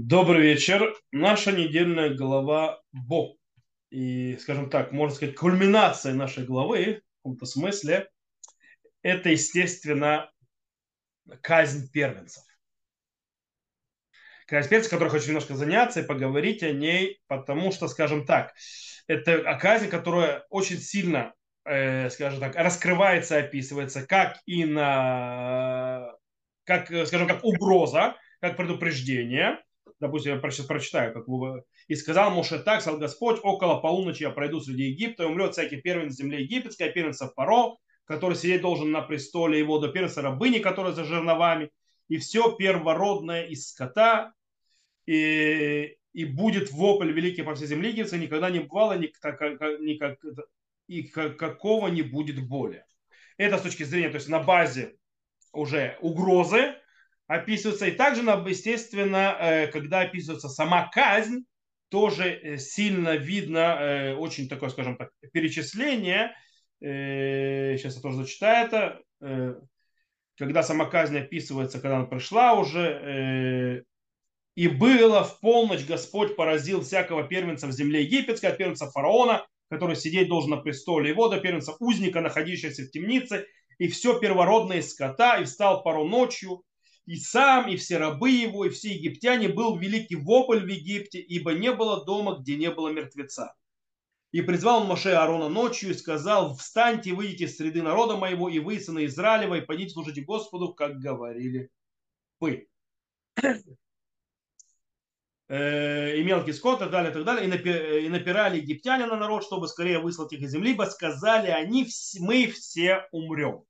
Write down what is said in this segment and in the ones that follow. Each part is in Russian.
Добрый вечер. Наша недельная глава Бо. И, скажем так, можно сказать, кульминация нашей главы, в каком-то смысле, это, естественно, казнь первенцев. Казнь первенцев, которой хочу немножко заняться и поговорить о ней, потому что, скажем так, это казнь, которая очень сильно, э, скажем так, раскрывается, описывается, как и на, как, скажем, как угроза, как предупреждение, допустим, я сейчас прочитаю, как вы... «И сказал Моше так, сказал Господь, около полуночи я пройду среди Египта, и умрет всякий первенец земли египетской, первенца Фаро, который сидеть должен на престоле его, до первенца рабыни, которая за жерновами, и все первородное из скота, и, и будет вопль великий по всей земле египетской, никогда не бывало никак, никак, и какого не будет боли. Это с точки зрения, то есть на базе уже угрозы, описывается. И также, естественно, э, когда описывается сама казнь, тоже э, сильно видно, э, очень такое, скажем так, перечисление. Сейчас я тоже зачитаю это. Когда сама казнь описывается, когда она пришла уже, и было в полночь Господь поразил всякого первенца в земле египетской, от первенца фараона, который сидеть должен на престоле его, до первенца узника, находящегося в темнице, и все первородное скота, и встал пару ночью, и сам, и все рабы его, и все египтяне, был великий вопль в Египте, ибо не было дома, где не было мертвеца. И призвал он Моше Аарона ночью и сказал, встаньте, выйдите из среды народа моего, и вы, сыны Израилева, и пойдите служите Господу, как говорили вы. Э, и мелкий скот, и так далее, и так далее. И напирали египтяне на народ, чтобы скорее выслать их из земли, ибо сказали они, мы все умрем.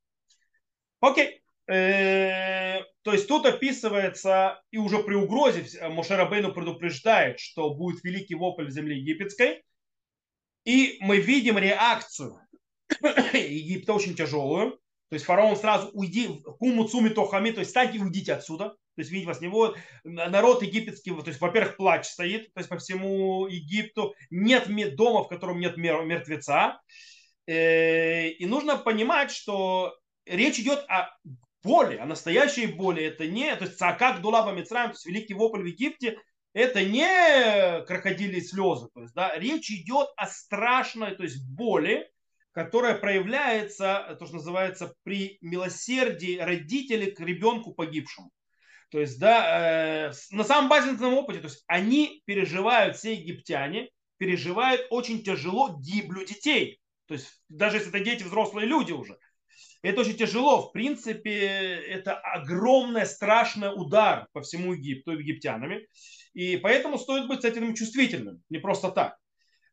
Окей. Э, то есть тут описывается, и уже при угрозе Мошерабейну предупреждает, что будет великий вопль в земле египетской. И мы видим реакцию Египта очень тяжелую. То есть фараон сразу уйди, куму цуми тохами, то есть встаньте и уйдите отсюда. То есть, видите, вас него народ египетский, то есть, во-первых, плач стоит, то есть по всему Египту нет дома, в котором нет мертвеца. Э, и нужно понимать, что речь идет о боли, а настоящей боли это не, то есть цакак дулаба Мицраем, то есть великий вопль в Египте, это не крокодили слезы, то есть, да, речь идет о страшной, то есть боли, которая проявляется, то, что называется, при милосердии родителей к ребенку погибшему. То есть, да, э, на самом базовом опыте, то есть они переживают, все египтяне, переживают очень тяжело гиблю детей. То есть, даже если это дети, взрослые люди уже. Это очень тяжело. В принципе, это огромный, страшный удар по всему Египту, египтянами. И поэтому стоит быть с этим чувствительным. Не просто так.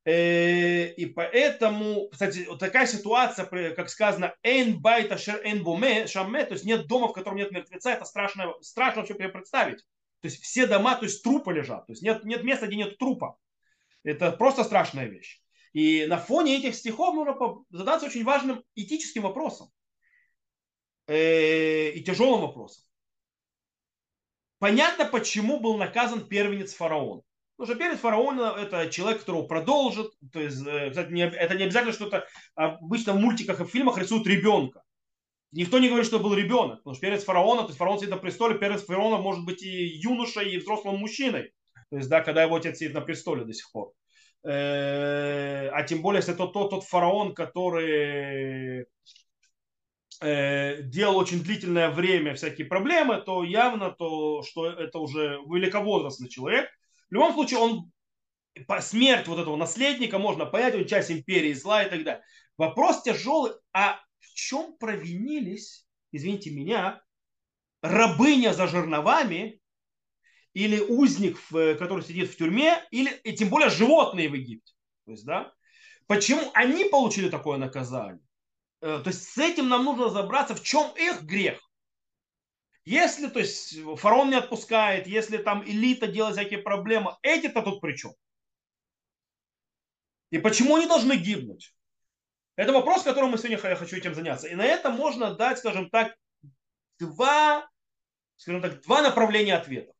Э, и поэтому, кстати, вот такая ситуация, как сказано, «эн байта шер эн буме шамме», то есть нет дома, в котором нет мертвеца, это страшно, страшно вообще представить. То есть все дома, то есть трупы лежат, то есть нет, нет места, где нет трупа. Это просто страшная вещь. И на фоне этих стихов нужно задаться очень важным этическим вопросом э, и тяжелым вопросом. Понятно, почему был наказан первенец фараона. Потому что первенец фараона это человек, которого продолжит. То есть, э, кстати, не, это не обязательно что-то обычно в мультиках и в фильмах рисуют ребенка. Никто не говорит, что был ребенок. Потому что первенец фараона, то есть фараон сидит на престоле, первенец фараона может быть и юношей, и взрослым мужчиной. То есть, да, когда его отец сидит на престоле до сих пор. Э, а тем более, если это тот, тот фараон, который э, делал очень длительное время всякие проблемы, то явно то, что это уже великовозрастный человек. В любом случае, он по смерть вот этого наследника можно понять, он часть империи зла и так далее. Вопрос тяжелый, а в чем провинились, извините меня, рабыня за жерновами или узник, который сидит в тюрьме, или и тем более животные в Египте. То есть, да, почему они получили такое наказание? Э, то есть с этим нам нужно разобраться, в чем их грех. Если, то есть, фараон не отпускает, если там элита делает всякие проблемы, эти-то тут при чем? И почему они должны гибнуть? Это вопрос, которым мы сегодня я хочу этим заняться. И на это можно дать, скажем так, два, скажем так, два направления ответа.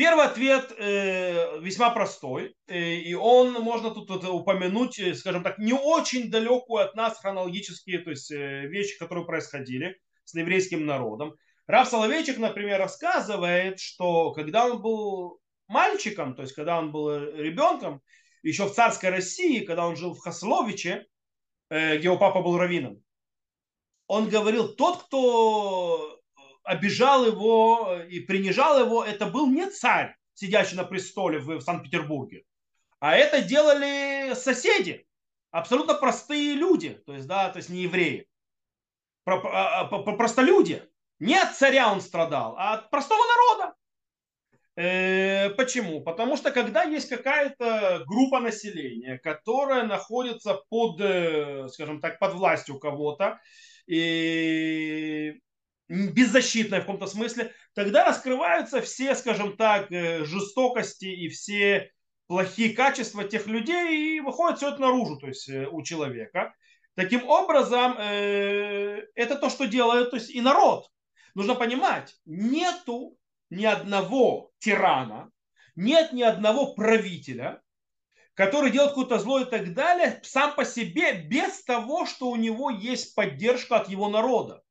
Первый ответ э, весьма простой, э, и он можно тут, тут упомянуть, э, скажем так, не очень далекую от нас хронологические то есть, э, вещи, которые происходили с еврейским народом. Рав Соловейчик, например, рассказывает, что когда он был мальчиком, то есть когда он был ребенком, еще в царской России, когда он жил в Хасловиче, э, где его папа был раввином, он говорил, тот, кто обижал его и принижал его, это был не царь, сидящий на престоле в Санкт-Петербурге, а это делали соседи, абсолютно простые люди, то есть, да, то есть не евреи, а, а, простолюди. Не от царя он страдал, а от простого народа. Э, почему? Потому что когда есть какая-то группа населения, которая находится под, э, скажем так, под властью кого-то, и беззащитная в каком-то смысле, тогда раскрываются все, скажем так, э, жестокости и все плохие качества тех людей, и выходит все это наружу, то есть у человека. Таким образом, это то, что делает то есть, и народ. Нужно понимать, нету ни одного тирана, нет ни одного правителя, который делает какое-то зло и так далее, сам по себе, без того, что у него есть поддержка от его народа.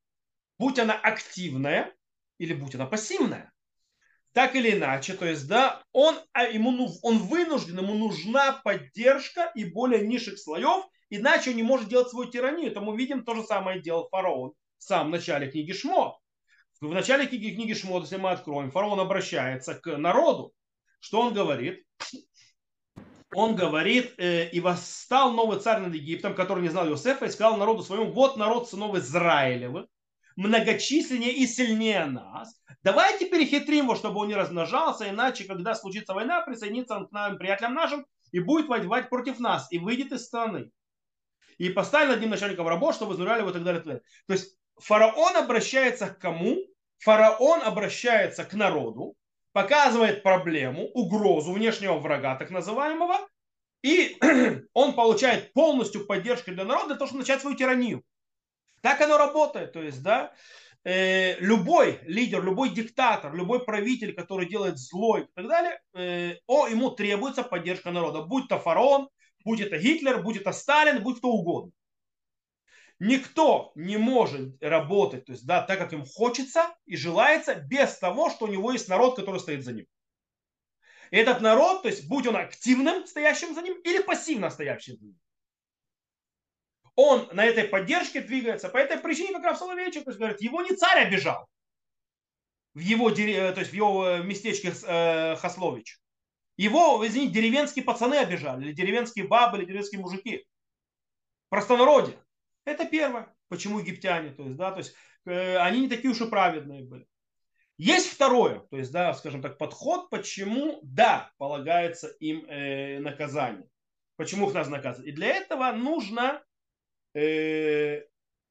Будь она активная или будь она пассивная. Так или иначе, то есть, да, он, а ему, он вынужден, ему нужна поддержка и более низших слоев, иначе он не может делать свою тиранию. Это мы видим то же самое делал фараон в самом начале книги Шмот. В начале книги, книги Шмот, если мы откроем, фараон обращается к народу. Что он говорит? Он говорит, э, и восстал новый царь над Египтом, который не знал Иосифа, и сказал народу своему, вот народ сынов Израилевых, многочисленнее и сильнее нас. Давайте перехитрим его, чтобы он не размножался, иначе, когда случится война, присоединится он к нам, приятелям нашим, и будет воевать против нас, и выйдет из страны. И поставили над ним начальников рабов, чтобы изнуряли его и так далее. То есть фараон обращается к кому? фараон обращается к народу, показывает проблему, угрозу внешнего врага, так называемого, и он получает полностью поддержку для народа для того, чтобы начать свою тиранию. Так оно работает. То есть, да, э, любой лидер, любой диктатор, любой правитель, который делает зло и так далее, э, о, ему требуется поддержка народа. Будь то фараон, будь это Гитлер, будь это Сталин, будь кто угодно. Никто не может работать, то есть, да, так, как им хочется и желается, без того, что у него есть народ, который стоит за ним. И этот народ, то есть, будь он активным, стоящим за ним, или пассивно стоящим за ним, он на этой поддержке двигается. По этой причине, как раз Соловейчик то есть, говорит, его не царь обижал в его, э, то есть в его э, местечке э, Хаслович. Его, извините, деревенские пацаны обижали, или деревенские бабы, или деревенские мужики. Простонародье. Это первое. Почему египтяне? То есть, да, то есть они не такие уж и праведные были. Есть второе, то есть, да, скажем так, подход, почему, да, полагается им э, наказание. Почему их надо наказывать. И для этого нужно э,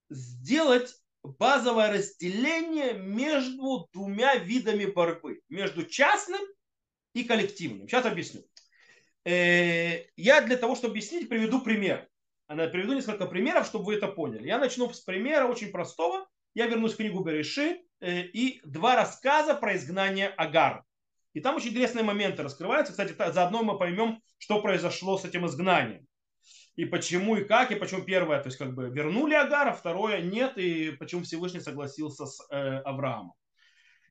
сделать базовое разделение между двумя видами борьбы. Между частным и коллективным. Сейчас объясню. Э, я для того, чтобы объяснить, приведу пример. Она приведу несколько примеров, чтобы вы это поняли. Я начну с примера очень простого. Я вернусь в книгу Береши э, и два рассказа про изгнание Агар. И там очень интересные моменты раскрываются. Кстати, заодно мы поймем, что произошло с этим изгнанием. И почему и как, и почему первое, то есть как бы вернули Агара, второе нет, и почему Всевышний согласился с э, Авраамом.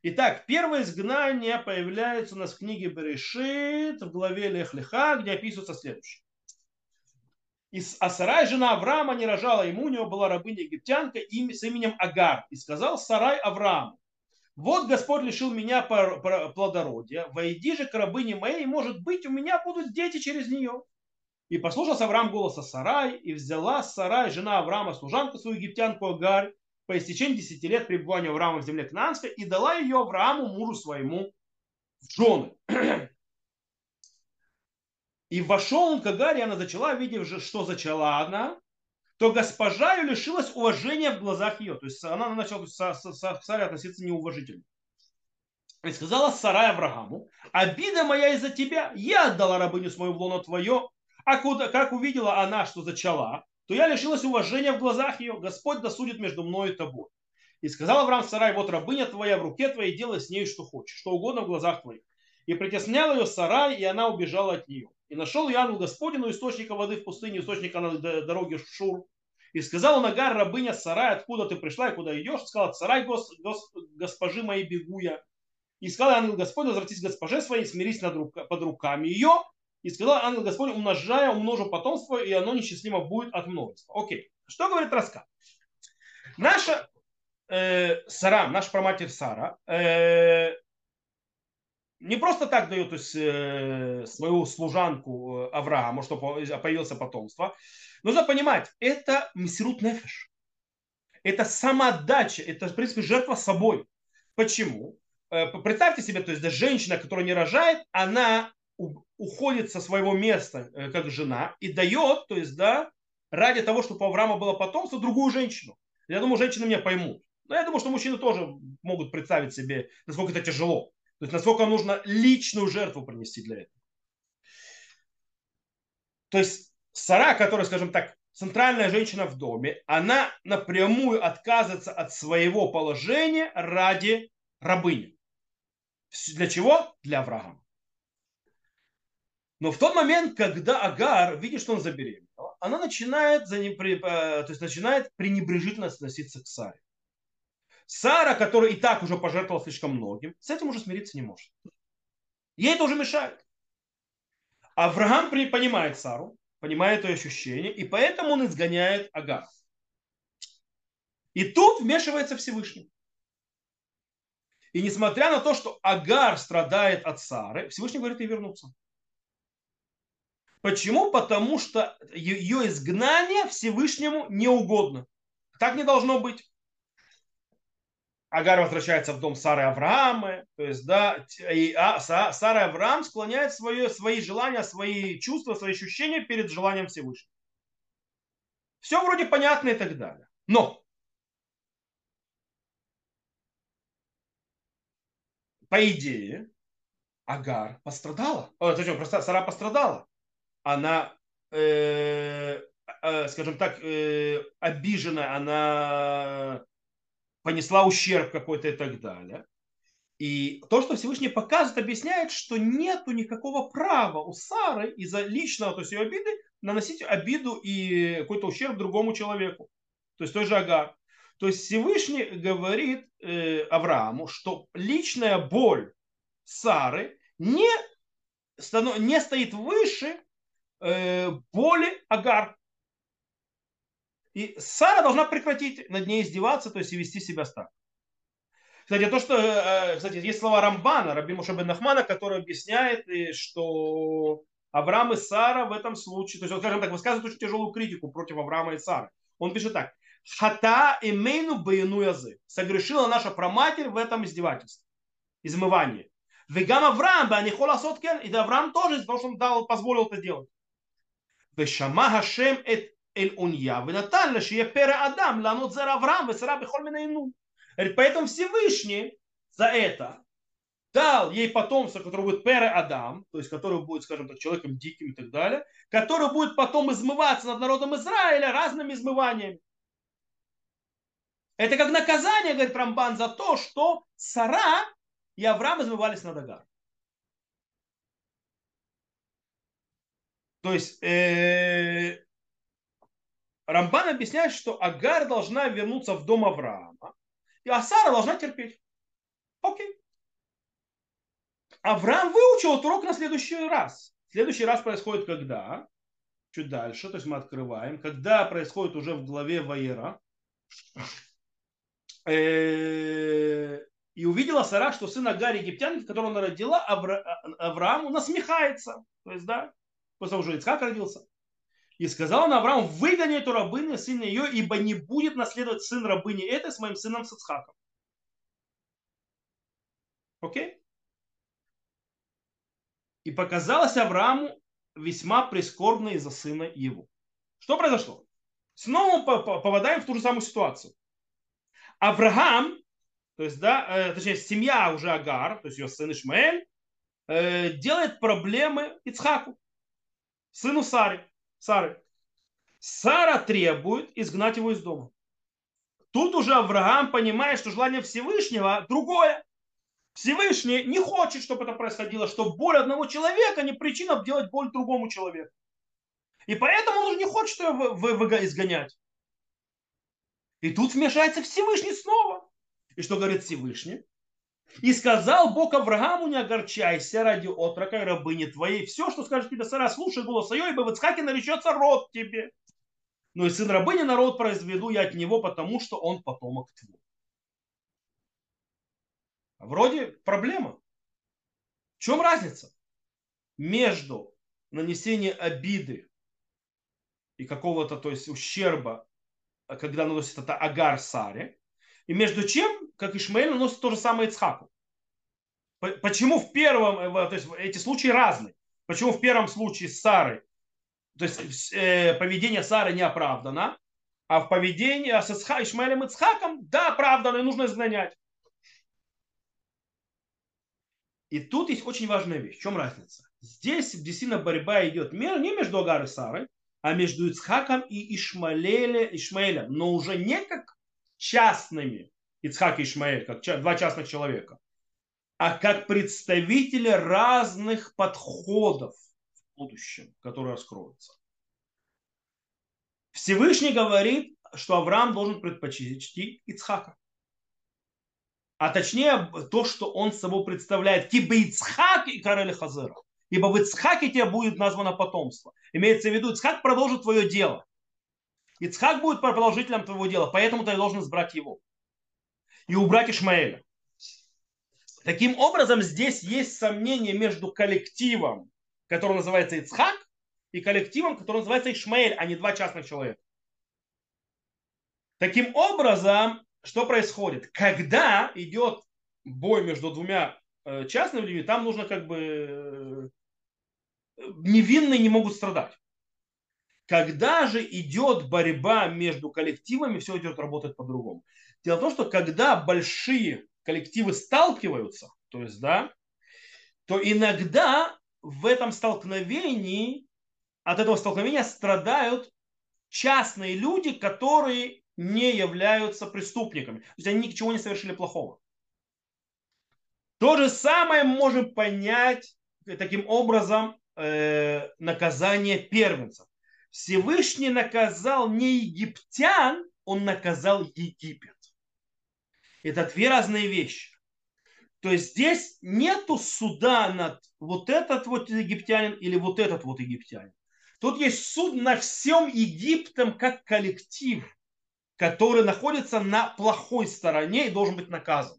Итак, первое изгнание появляется у нас в книге Берешит в главе Лех-Леха, где описывается следующее. И а Сарай, жена Авраама, не рожала ему, у него была рабыня египтянка с именем Агар. И сказал Сарай Аврааму, вот Господь лишил меня плодородия, войди же к рабыне моей, может быть, у меня будут дети через нее. И послушался Авраам голоса Сарай, и взяла Сарай, жена Авраама, служанку свою египтянку Агарь, по истечении десяти лет пребывания Авраама в земле Кнанской, и дала ее Аврааму, мужу своему, в жены. И вошел он к Агаре, она зачала, видев же, что зачала она, то госпожа ее лишилась уважения в глазах ее. То есть она начала к Саре относиться неуважительно. И сказала Сарай Аврааму, обида моя из-за тебя, я отдала рабыню свою в лоно твое, а куда, как увидела она, что зачала, то я лишилась уважения в глазах ее, Господь досудит между мной и тобой. И сказал Авраам Сарай, вот рабыня твоя в руке твоей, делай с ней что хочешь, что угодно в глазах твоих. И притеснял ее Сарай, и она убежала от нее. И нашел я ангел Господину источника воды в пустыне, источника на дороге Шур. И сказал он Агар, рабыня Сарай, откуда ты пришла и куда идешь? Сказала, Сарай, гос, гос, госпожи моей бегу я. И сказал ангел Господь, возвратись к госпоже своей, смирись над под руками ее. И сказал ангел Господь, умножая, умножу потомство, и оно несчастливо будет от множества. Окей. Что говорит Раска? Наша э, Сара, наша проматерь Сара, э, не просто так дает то есть, э, свою служанку э, Аврааму, чтобы появился потомство. Нужно понимать, это мессирут нефеш. Это самоотдача, это, в принципе, жертва собой. Почему? Э, представьте себе, то есть да, женщина, которая не рожает, она уходит со своего места э, как жена и дает, то есть, да, ради того, чтобы у Авраама было потомство, другую женщину. Я думаю, женщины меня поймут. Но я думаю, что мужчины тоже могут представить себе, насколько это тяжело. То есть насколько нужно личную жертву принести для этого. То есть Сара, которая, скажем так, центральная женщина в доме, она напрямую отказывается от своего положения ради рабыни. Для чего? Для врага. Но в тот момент, когда Агар видит, что он забеременел, она начинает, за ним, э, то есть начинает пренебрежительно относиться к Саре. Сара, которая и так уже пожертвовала слишком многим, с этим уже смириться не может. Ей это уже мешает. Авраам понимает Сару, понимает ее ощущения, и поэтому он изгоняет Агар. И тут вмешивается Всевышний. И несмотря на то, что Агар страдает от Сары, Всевышний говорит ей вернуться. Почему? Потому что ее изгнание Всевышнему не угодно. Так не должно быть. Агар возвращается в дом Сары Авраама, то есть, да, и а, Сара Авраам склоняет свое, свои желания, свои чувства, свои ощущения перед желанием Всевышнего. Все вроде понятно и так далее. Но по идее, Агар пострадала. О, зачем? Просто Сара пострадала. Она, э, э, скажем так, э, обижена, она понесла ущерб какой-то и так далее. И то, что Всевышний показывает, объясняет, что нету никакого права у Сары из-за личного, то есть ее обиды, наносить обиду и какой-то ущерб другому человеку. То есть той же Агар. То есть Всевышний говорит э, Аврааму, что личная боль Сары не, не стоит выше э, боли Агар. И Сара должна прекратить над ней издеваться, то есть и вести себя так. Кстати, то, что, э, кстати, есть слова Рамбана, Раби Мушабен Нахмана, который объясняет, что Авраам и Сара в этом случае, то есть он, скажем так, высказывает очень тяжелую критику против Авраама и Сары. Он пишет так. Хата имейну бейну язы. Согрешила наша проматерь в этом издевательстве, измывании. Вегам Авраам, а не холасоткен, и Авраам тоже, потому что он дал, позволил это делать. Вешама Хашем эт эль унья, ונתן לה שיהיה פרא אדם לענות זרע אברהם ושרה בכל מיני נו. Поэтому Всевышний за это дал ей потомство, которое будет пере Адам, то есть который будет, скажем так, человеком диким и так далее, который будет потом измываться над народом Израиля разными измываниями. Это как наказание, говорит Рамбан, за то, что Сара и Авраам измывались над Агар. То есть э, Рамбан объясняет, что Агар должна вернуться в дом Авраама, и Асара должна терпеть. Окей. Авраам выучил этот урок на следующий раз. Следующий раз происходит когда? Чуть дальше, то есть мы открываем. Когда происходит уже в главе Ваера. Э, и увидела Сара, что сын Агар египтянин, которого она родила, Авра... Аврааму насмехается. То есть, да, после того уже Ицхак родился. И сказал он Авраам, выгони эту рабыню, сына ее, ибо не будет наследовать сын рабыни этой с моим сыном Сацхаком. Окей? И показалось Аврааму весьма прискорбно из-за сына его. Что произошло? Снова попадаем в ту же самую ситуацию. Авраам, то есть, да, э, точнее, семья уже Агар, то есть ее сын Ишмаэль, э, делает проблемы Ицхаку, сыну Сари. Сары. Сара требует изгнать его из дома. Тут уже Авраам понимает, что желание Всевышнего другое. Всевышний не хочет, чтобы это происходило, что боль одного человека не причина делать боль другому человеку. И поэтому он уже не хочет ее изгонять. И тут вмешается Всевышний снова. И что говорит Всевышний? И сказал Бог Аврааму, не огорчайся ради отрока и рабыни твоей. Все, что скажет тебе Сара, слушай голос ее, ибо в Ицхаке наречется род тебе. Но и сын рабыни народ произведу я от него, потому что он потомок твой. Вроде проблема. В чем разница между нанесением обиды и какого-то, то есть ущерба, когда наносит это Агар Саре, и между чем, как Ишмаэль наносит то же самое Ицхаку. Почему в первом, э, то есть эти случаи разные. Почему в первом случае с Сарой, то есть э, поведение Сары не оправдано, а в поведении с Ишмаэлем и Ицхаком, да, оправдано, и нужно изгонять. И тут есть очень важная вещь. В чем разница? Здесь действительно борьба идет не между Агар и Сарой, а между Ицхаком и Ишмаэлем, но уже не как частными, Ицхак и Ишмаэль, как два частных человека, а как представители разных подходов в будущем, которые раскроются. Всевышний говорит, что Авраам должен предпочти Ицхака а точнее то, что он собой представляет. Киба Ицхак и Карели Хазера. Ибо в Ицхаке тебе будет названо потомство. Имеется в виду, Ицхак продолжит твое дело. Ицхак будет продолжителем твоего дела, поэтому ты должен избрать его. И убрать Ишмаэля. Таким образом, здесь есть сомнение между коллективом, который называется Ицхак, и коллективом, который называется Ишмаэль, а не два частных человека. Таким образом, что происходит? Когда идет бой между двумя э, частными людьми, там нужно как бы э, невинные не могут страдать. Когда же идет борьба между коллективами, все идет работать по-другому. Дело в том, что когда большие коллективы сталкиваются, то есть, да, то иногда в этом столкновении, от этого столкновения страдают частные люди, которые не являются преступниками. То есть они ничего не совершили плохого. То же самое можем понять таким образом э, наказание первенцев. Всевышний наказал не египтян, он наказал Египет. Это две разные вещи. То есть здесь нету суда над вот этот вот египтянин или вот этот вот египтянин. Тут есть суд над всем Египтом как коллектив – который находится на плохой стороне и должен быть наказан.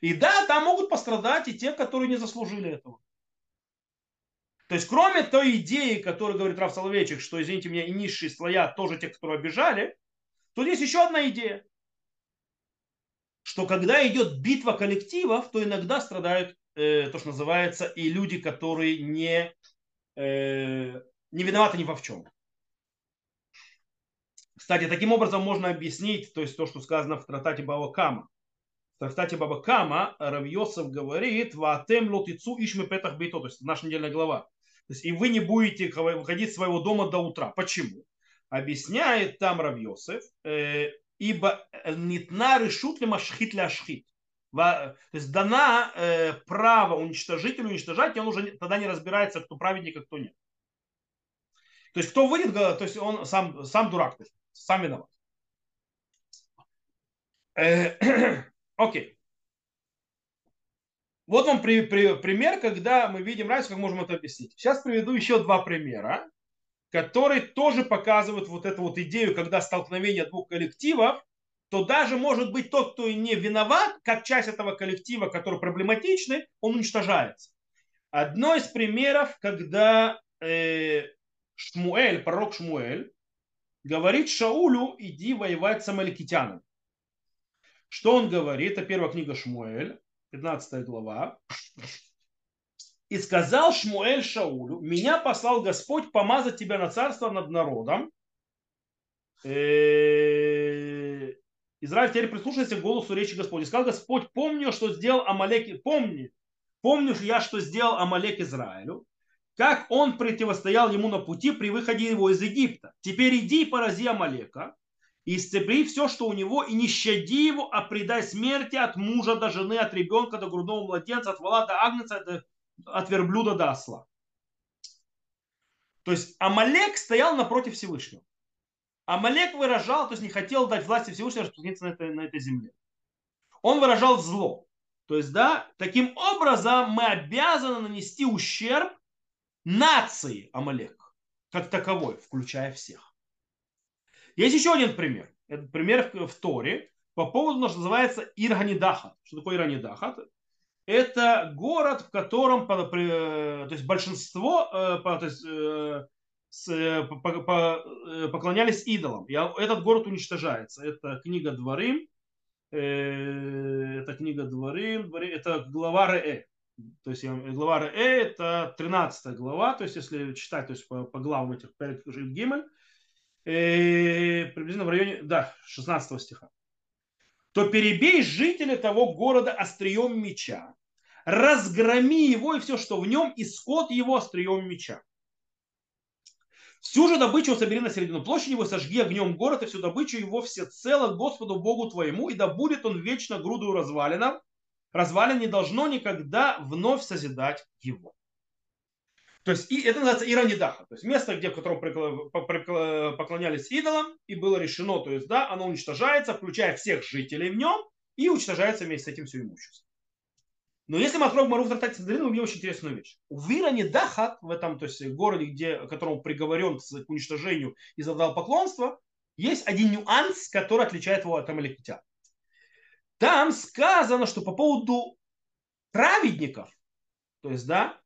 И да, там могут пострадать и те, которые не заслужили этого. То есть, кроме той идеи, которую говорит Раф Соловейчик, что, извините меня, и низшие слоя тоже те, которые обижали, тут есть еще одна идея, что когда идет битва коллективов, то иногда страдают э, то, что называется, и люди, которые не, э, не виноваты ни во в чем. Кстати, таким образом можно объяснить, то есть то, что сказано в трактате Баба Кама. В трактате Баба Кама Равьосов говорит, «Ваатем лотицу ишме петах бейто», то есть наша недельная глава. То есть, и вы не будете выходить из своего дома до утра. Почему? Объясняет там Равьосов, э, ибо нитна решут ли машхит ли ашхит. То есть дана э, право уничтожить или уничтожать, и он уже тогда не разбирается, кто праведник, а кто нет. То есть кто выйдет, то есть он сам, сам дурак сам виноват. Э, окей. Вот вам при, при, пример, когда мы видим разницу, как можем это объяснить. Сейчас приведу еще два примера, которые тоже показывают вот эту вот идею, когда столкновение двух коллективов, то даже может быть тот, кто не виноват, как часть этого коллектива, который проблематичный, он уничтожается. Одно из примеров, когда э, Шмуэль, пророк Шмуэль, говорит Шаулю, иди воевать с амаликитянами. Что он говорит? Это первая книга Шмуэль, 15 глава. И сказал Шмуэль Шаулю, меня послал Господь помазать тебя на царство над народом. Э, Израиль, теперь прислушайся к голосу речи Господа. И сказал Господь, помню, что сделал Амалек, помни, помню я, что сделал Амалек Израилю как он противостоял ему на пути при выходе его из Египта. Теперь иди и порази Амалека, и исцепли все, что у него, и не щади его, а предай смерти от мужа до жены, от ребенка до грудного младенца, от вала до агнца, от верблюда до осла. То есть Амалек стоял напротив Всевышнего. Амалек выражал, то есть не хотел дать власти Всевышнего распространиться на этой, на этой земле. Он выражал зло. То есть, да, таким образом мы обязаны нанести ущерб нации Амалек, как таковой, включая всех. Есть еще один пример. Это пример в Торе по поводу, что называется Ирганидахат. Что такое Ирганидахат? Это город, в котором то есть большинство э, то есть, э, Э, э, поклонялись идолам. И этот город уничтожается. Это книга Дворим, э, это книга Дворим, это глава Ре. То есть глава Ре это 13 глава, то есть если читать то есть по, по главам этих перед Гимель, приблизительно в районе, да, 16 стиха, то перебей жителя того города острием меча, разгроми его и все, что в нем, и скот его острием меча. Всю же добычу собери на середину площади его, сожги огнем город и всю добычу его всецело Господу Богу твоему, и да будет он вечно грудою развалина. Развалин не должно никогда вновь созидать его. То есть и это называется Иранидаха, то есть место, где, в котором поклонялись идолам, и было решено, то есть да, оно уничтожается, включая всех жителей в нем, и уничтожается вместе с этим все имущество. Но если мы откроем Мару в трактате Сандрин, увидим очень интересную вещь. У Вирани Дахат, в этом то есть, городе, где, которому приговорен к уничтожению и задал поклонство, есть один нюанс, который отличает его от Амаликитян. Там сказано, что по поводу праведников, то есть, да,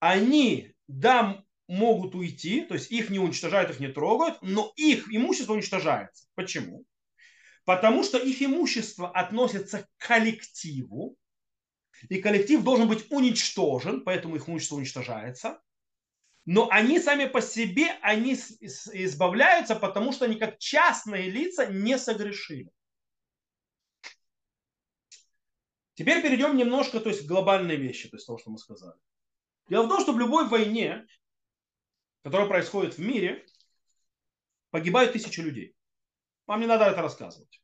они, да, могут уйти, то есть их не уничтожают, их не трогают, но их имущество уничтожается. Почему? Потому что их имущество относится к коллективу, и коллектив должен быть уничтожен, поэтому их имущество уничтожается. Но они сами по себе, они избавляются, потому что они как частные лица не согрешили. Теперь перейдем немножко то есть, к глобальной вещи, то есть того, что мы сказали. Дело в том, что в любой войне, которая происходит в мире, погибают тысячи людей. Вам не надо это рассказывать.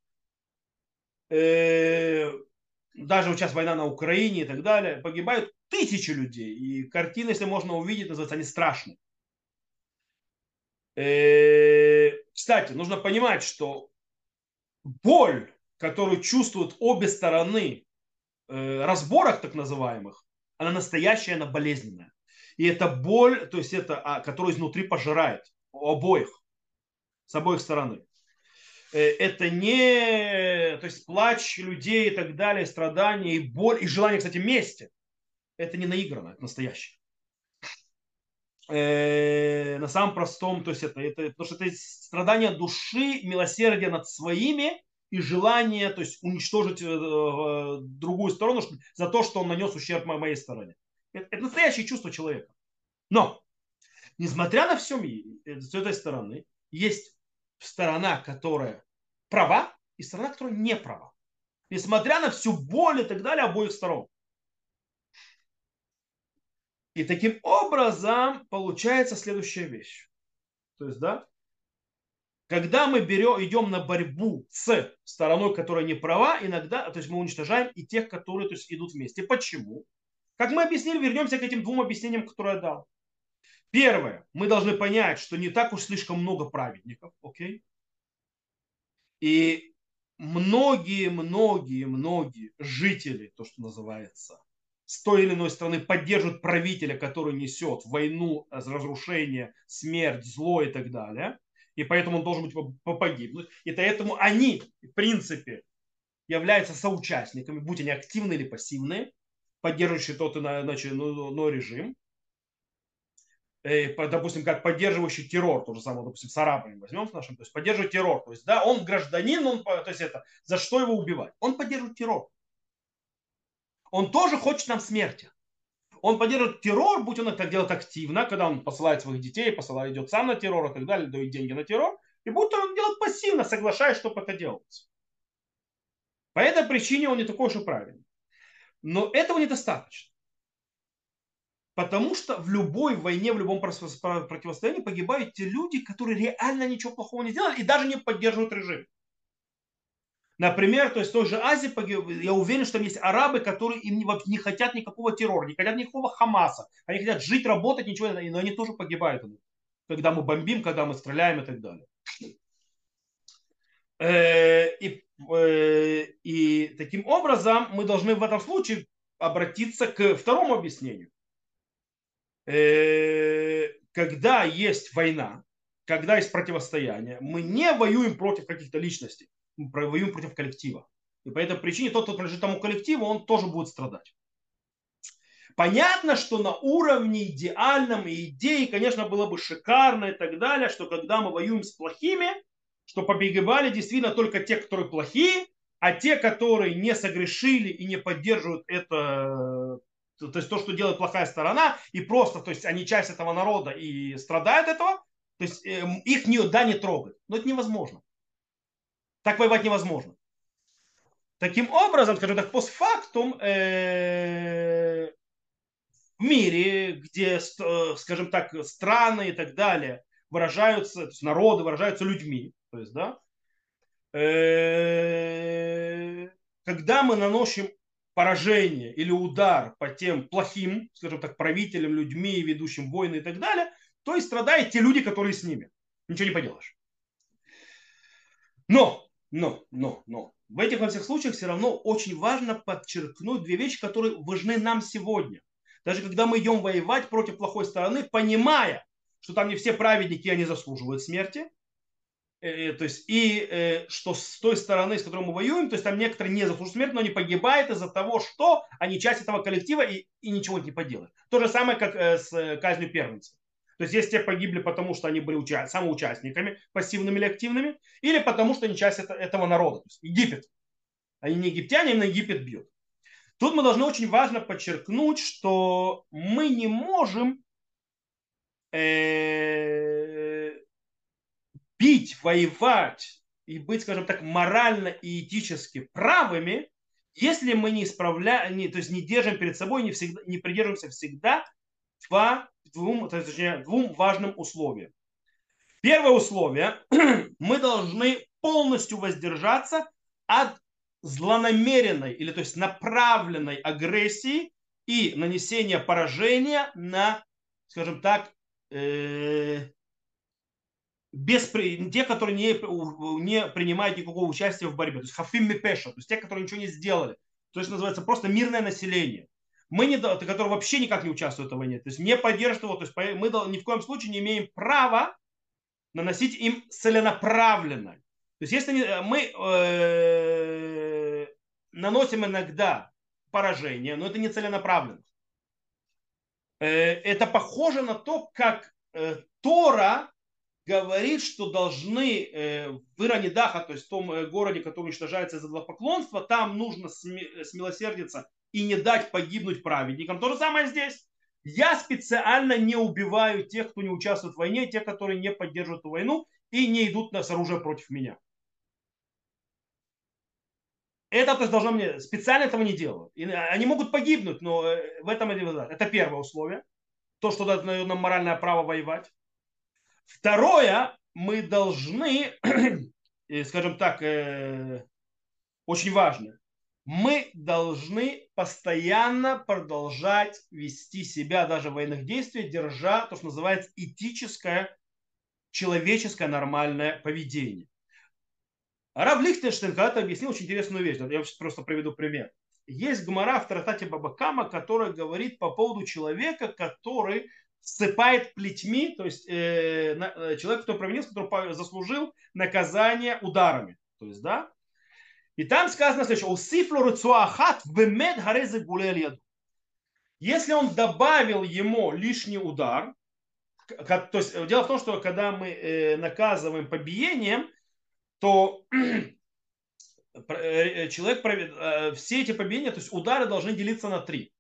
Э, даже сейчас война на Украине и так далее, погибают тысячи людей. И картины, если можно увидеть, называются они страшные. Э, кстати, нужно понимать, что боль, которую чувствуют обе стороны э, разборах так называемых, она настоящая, она болезненная. И это боль, то есть это, а, которая изнутри пожирает у обоих, с обоих сторон. Э, это не, то есть плач людей и так далее, страдания и боль, и желание, кстати, мести. Это не наигранно, это настоящее. Э, на самом простом, то есть это, это, потому что это страдание души, милосердие над своими и желание, то есть уничтожить э, другую сторону за то, что он нанес ущерб моей стороне. Это, это настоящее чувство человека. Но, несмотря на все, с этой стороны, есть сторона, которая права, и сторона, которая не права. Несмотря на всю боль и так далее обоих сторон. И таким образом получается следующая вещь. То есть, да, когда мы берем, идем на борьбу с стороной, которая не права, иногда, то есть мы уничтожаем и тех, которые то есть, идут вместе. Почему? Как мы объяснили, вернемся к этим двум объяснениям, которые я дал. Первое, мы должны понять, что не так уж слишком много праведников, окей? И многие, многие, многие жители, то, что называется, с той или иной стороны поддерживают правителя, который несет войну, разрушение, смерть, зло и так далее. И поэтому он должен быть погибнуть. И поэтому они, в принципе, являются соучастниками, будь они активные или пассивные, поддерживающие тот иначе, но, но режим. Э, допустим, как поддерживающий террор, то же самое, допустим, с арабами возьмем с нашим, то есть поддерживает террор, то есть, да, он гражданин, он, то есть это, за что его убивать? Он поддерживает террор. Он тоже хочет нам смерти. Он поддерживает террор, будь он это делает активно, когда он посылает своих детей, посылает, идет сам на террор и так далее, дает деньги на террор, и будто он делает пассивно, соглашаясь, чтобы это делать. По этой причине он не такой уж и правильный. Но этого недостаточно. Потому что в любой войне, в любом противостоянии погибают те люди, которые реально ничего плохого не делали и даже не поддерживают режим. Например, то есть в той же Азии, я уверен, что там есть арабы, которые им не, хотят никакого террора, не хотят никакого Хамаса. Они хотят жить, работать, ничего, но они тоже погибают. Когда мы бомбим, когда мы стреляем и так далее. Э, и, э, и таким образом мы должны в этом случае обратиться к второму объяснению. Э, когда есть война, когда есть противостояние, мы не воюем против каких-то личностей, воюем против коллектива. И по этой причине тот, кто принадлежит тому коллективу, он тоже будет страдать. Понятно, что на уровне идеальном и идеи, конечно, было бы шикарно и так далее, что когда мы воюем с плохими, что побегали действительно только те, которые плохие, а те, которые не согрешили и не поддерживают это, то есть то, что делает плохая сторона, и просто, то есть они часть этого народа и страдают этого, то есть эм, их не, да, не трогают. Но это невозможно. Так воевать невозможно. Таким образом, скажем так, постфактум э, в мире, где, э, скажем так, страны и так далее выражаются, то есть народы выражаются людьми, то есть, да, э, когда мы наносим поражение или удар по тем плохим, скажем так, правителям, людьми, ведущим войны и так далее, то и страдают те люди, которые с ними. Ничего не поделаешь. Но, но, но, но, в этих во всех случаях все равно очень важно подчеркнуть две вещи, которые важны нам сегодня. Даже когда мы идем воевать против плохой стороны, понимая, что там не все праведники, они заслуживают смерти, Э, то есть, и э, что с той стороны, с которой мы воюем, то есть там некоторые не заслуживают смерти, но они погибают из-за того, что они часть этого коллектива и, и ничего не поделают. То же самое, как э, с казнью первенцев. То есть, если те погибли, потому что они были уча- самоучастниками, пассивными или активными, или потому что они часть это, этого народа. То есть, Египет. Они не египтяне, на Египет бьют. Тут мы должны очень важно подчеркнуть, что мы не можем э, бить, воевать и быть, скажем так, морально и этически правыми, если мы не исправляем, не, то есть не держим перед собой, не, всегда, не придерживаемся всегда два, двум, точнее, двум важным условиям. Первое условие, мы должны полностью воздержаться от злонамеренной или то есть направленной агрессии и нанесения поражения на, скажем так, э, без, те, которые не, не принимают никакого участия в борьбе. То есть хафим мипеша, то есть те, которые ничего не сделали. То есть называется просто мирное население. Мы не, которые вообще никак не участвуют в войне, то есть не поддерживают его, то есть мы ни в коем случае не имеем права наносить им целенаправленно. То есть если мы э, наносим иногда поражение, но это не целенаправленно. Э, это похоже на то, как э, Тора говорит, что должны э, в Иранидаха, то есть в том э, городе, который уничтожается из-за поклонства, там нужно смилосердиться и не дать погибнуть праведникам. То же самое здесь. Я специально не убиваю тех, кто не участвует в войне, тех, которые не поддерживают эту войну и не идут с оружием против меня. Это то есть, должно мне специально этого не делаю. И они могут погибнуть, но э, в этом это первое условие. То, что дает нам моральное право воевать. Второе, мы должны, скажем так, э, очень важно, мы должны постоянно продолжать вести себя даже в военных действиях, держа то, что называется этическое, человеческое нормальное поведение. Рав Лихтенштейн когда-то объяснил очень интересную вещь. Я сейчас просто приведу пример. Есть гмара в Тратате Бабакама, которая говорит по поводу человека, который ссыпает плетьми, то есть э, э, человек, кто провинился, который заслужил наказание ударами. То есть, да? И там сказано следующее. Усифлу рыцуахат вемед гарезы Если он добавил ему лишний удар, то есть дело в том, что когда мы э, наказываем побиением, то э, э, человек, э, все эти побиения, то есть удары должны делиться на три.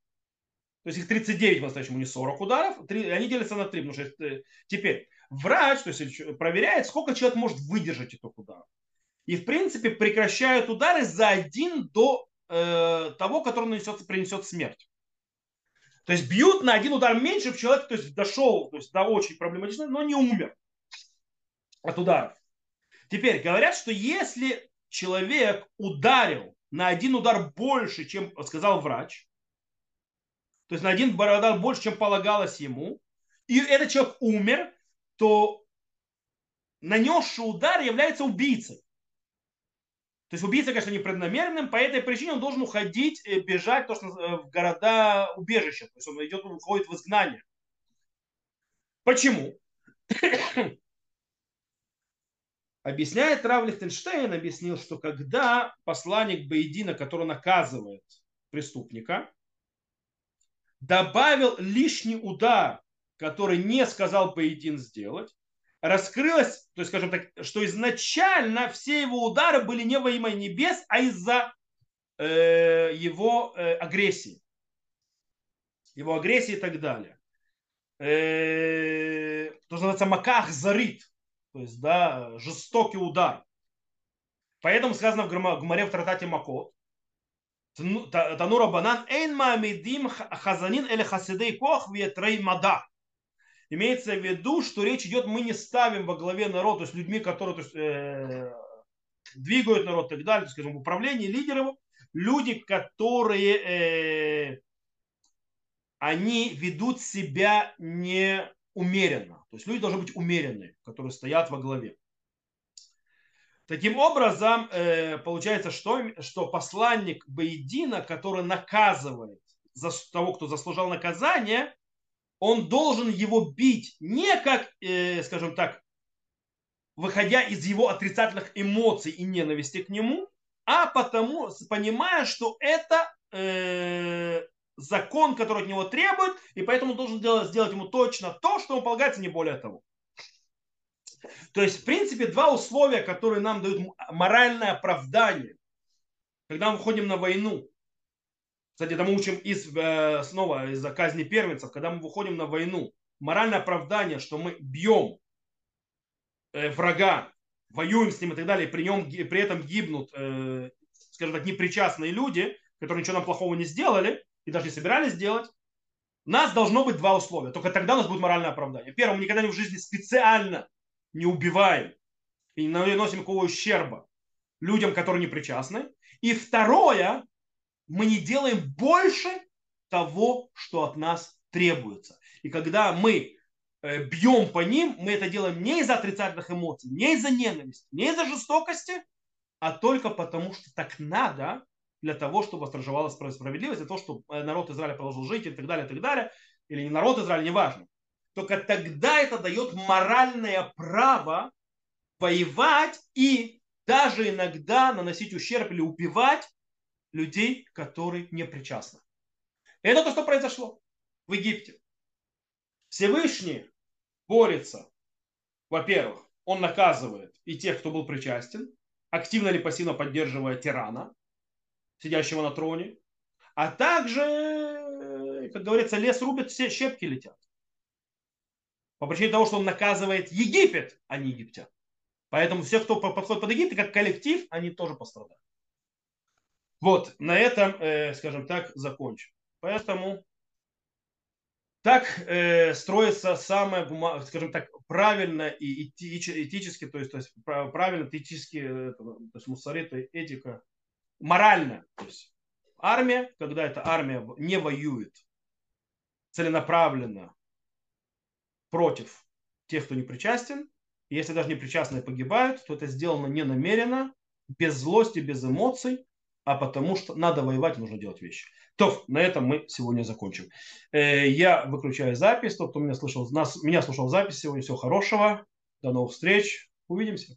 То есть их 39 по-настоящему, не 40 ударов, 3, они делятся на 3. Потому что э, теперь врач то есть, проверяет, сколько человек может выдержать этих ударов. И в принципе прекращают удары за один до э, того, который нанесет, принесет смерть. То есть бьют на один удар меньше, человек то есть, дошел то есть, до очень проблематичного, но не умер от ударов. Теперь говорят, что если человек ударил на один удар больше, чем сказал врач, то есть на один бородар больше, чем полагалось ему, и этот человек умер, то нанесший удар является убийцей. То есть убийца, конечно, непреднамеренным, по этой причине он должен уходить, бежать то, что, в города убежища. То есть он идет, уходит в изгнание. Почему? Объясняет Рав Лихтенштейн, объяснил, что когда посланник Бейдина, который наказывает преступника, добавил лишний удар, который не сказал Бейдин сделать, раскрылось, то есть, скажем так, что изначально все его удары были не во имя небес, а из-за э, его э, агрессии. Его агрессии и так далее. Э, то, что называется маках зарит, то есть, да, жестокий удар. Поэтому сказано в Гмаре в Тратате Макот, Танура банан эйн маамидим хазанин или хасидей кох ветрей мада. Имеется в виду, что речь идет, мы не ставим во главе народ, то есть людьми, которые то есть, э, двигают народ и так далее, то есть, скажем, управление лидеров, люди, которые э, они ведут себя неумеренно. То есть люди должны быть умеренные, которые стоят во главе. Таким образом, э, получается, что, что посланник Бейдина, который наказывает за того, кто заслужил наказание, он должен его бить не как, э, скажем так, выходя из его отрицательных эмоций и ненависти к нему, а потому, понимая, что это э, закон, который от него требует, и поэтому должен делать, сделать ему точно то, что ему полагается, не более того. То есть, в принципе, два условия, которые нам дают моральное оправдание, когда мы выходим на войну. Кстати, это мы учим из, э, снова из-за казни первенцев, когда мы выходим на войну. Моральное оправдание, что мы бьем э, врага, воюем с ним и так далее, и при, нем, при этом гибнут, э, скажем так, непричастные люди, которые ничего нам плохого не сделали и даже не собирались делать, у нас должно быть два условия. Только тогда у нас будет моральное оправдание. Первое, мы никогда в жизни специально не убиваем и не наносим никакого ущерба людям, которые не причастны. И второе, мы не делаем больше того, что от нас требуется. И когда мы э, бьем по ним, мы это делаем не из-за отрицательных эмоций, не из-за ненависти, не из-за жестокости, а только потому, что так надо для того, чтобы восторжевалась справедливость, для того, чтобы э, народ Израиля продолжил жить и так далее, и так далее. Или не народ Израиля, неважно. Только тогда это дает моральное право воевать и даже иногда наносить ущерб или убивать людей, которые не причастны. Это то, что произошло в Египте. Всевышний борется, во-первых, он наказывает и тех, кто был причастен, активно или пассивно поддерживая тирана, сидящего на троне, а также, как говорится, лес рубит, все щепки летят. По причине того, что он наказывает Египет, а не египтян. Поэтому все, кто подходит под Египет, как коллектив, они тоже пострадают. Вот, на этом, э, скажем так, закончим. Поэтому так э, строится самое, скажем так, правильно и этически, то есть, то есть правильно, этически, э, то есть мусорит, этика, морально. То есть армия, когда эта армия не воюет целенаправленно против тех, кто не причастен, если даже не причастные погибают, то это сделано не намеренно, без злости, без эмоций, а потому что надо воевать, нужно делать вещи. То, на этом мы сегодня закончим. Э, я выключаю запись. Тот, кто меня слышал, нас, меня слушал запись сегодня, всего хорошего. До новых встреч. Увидимся.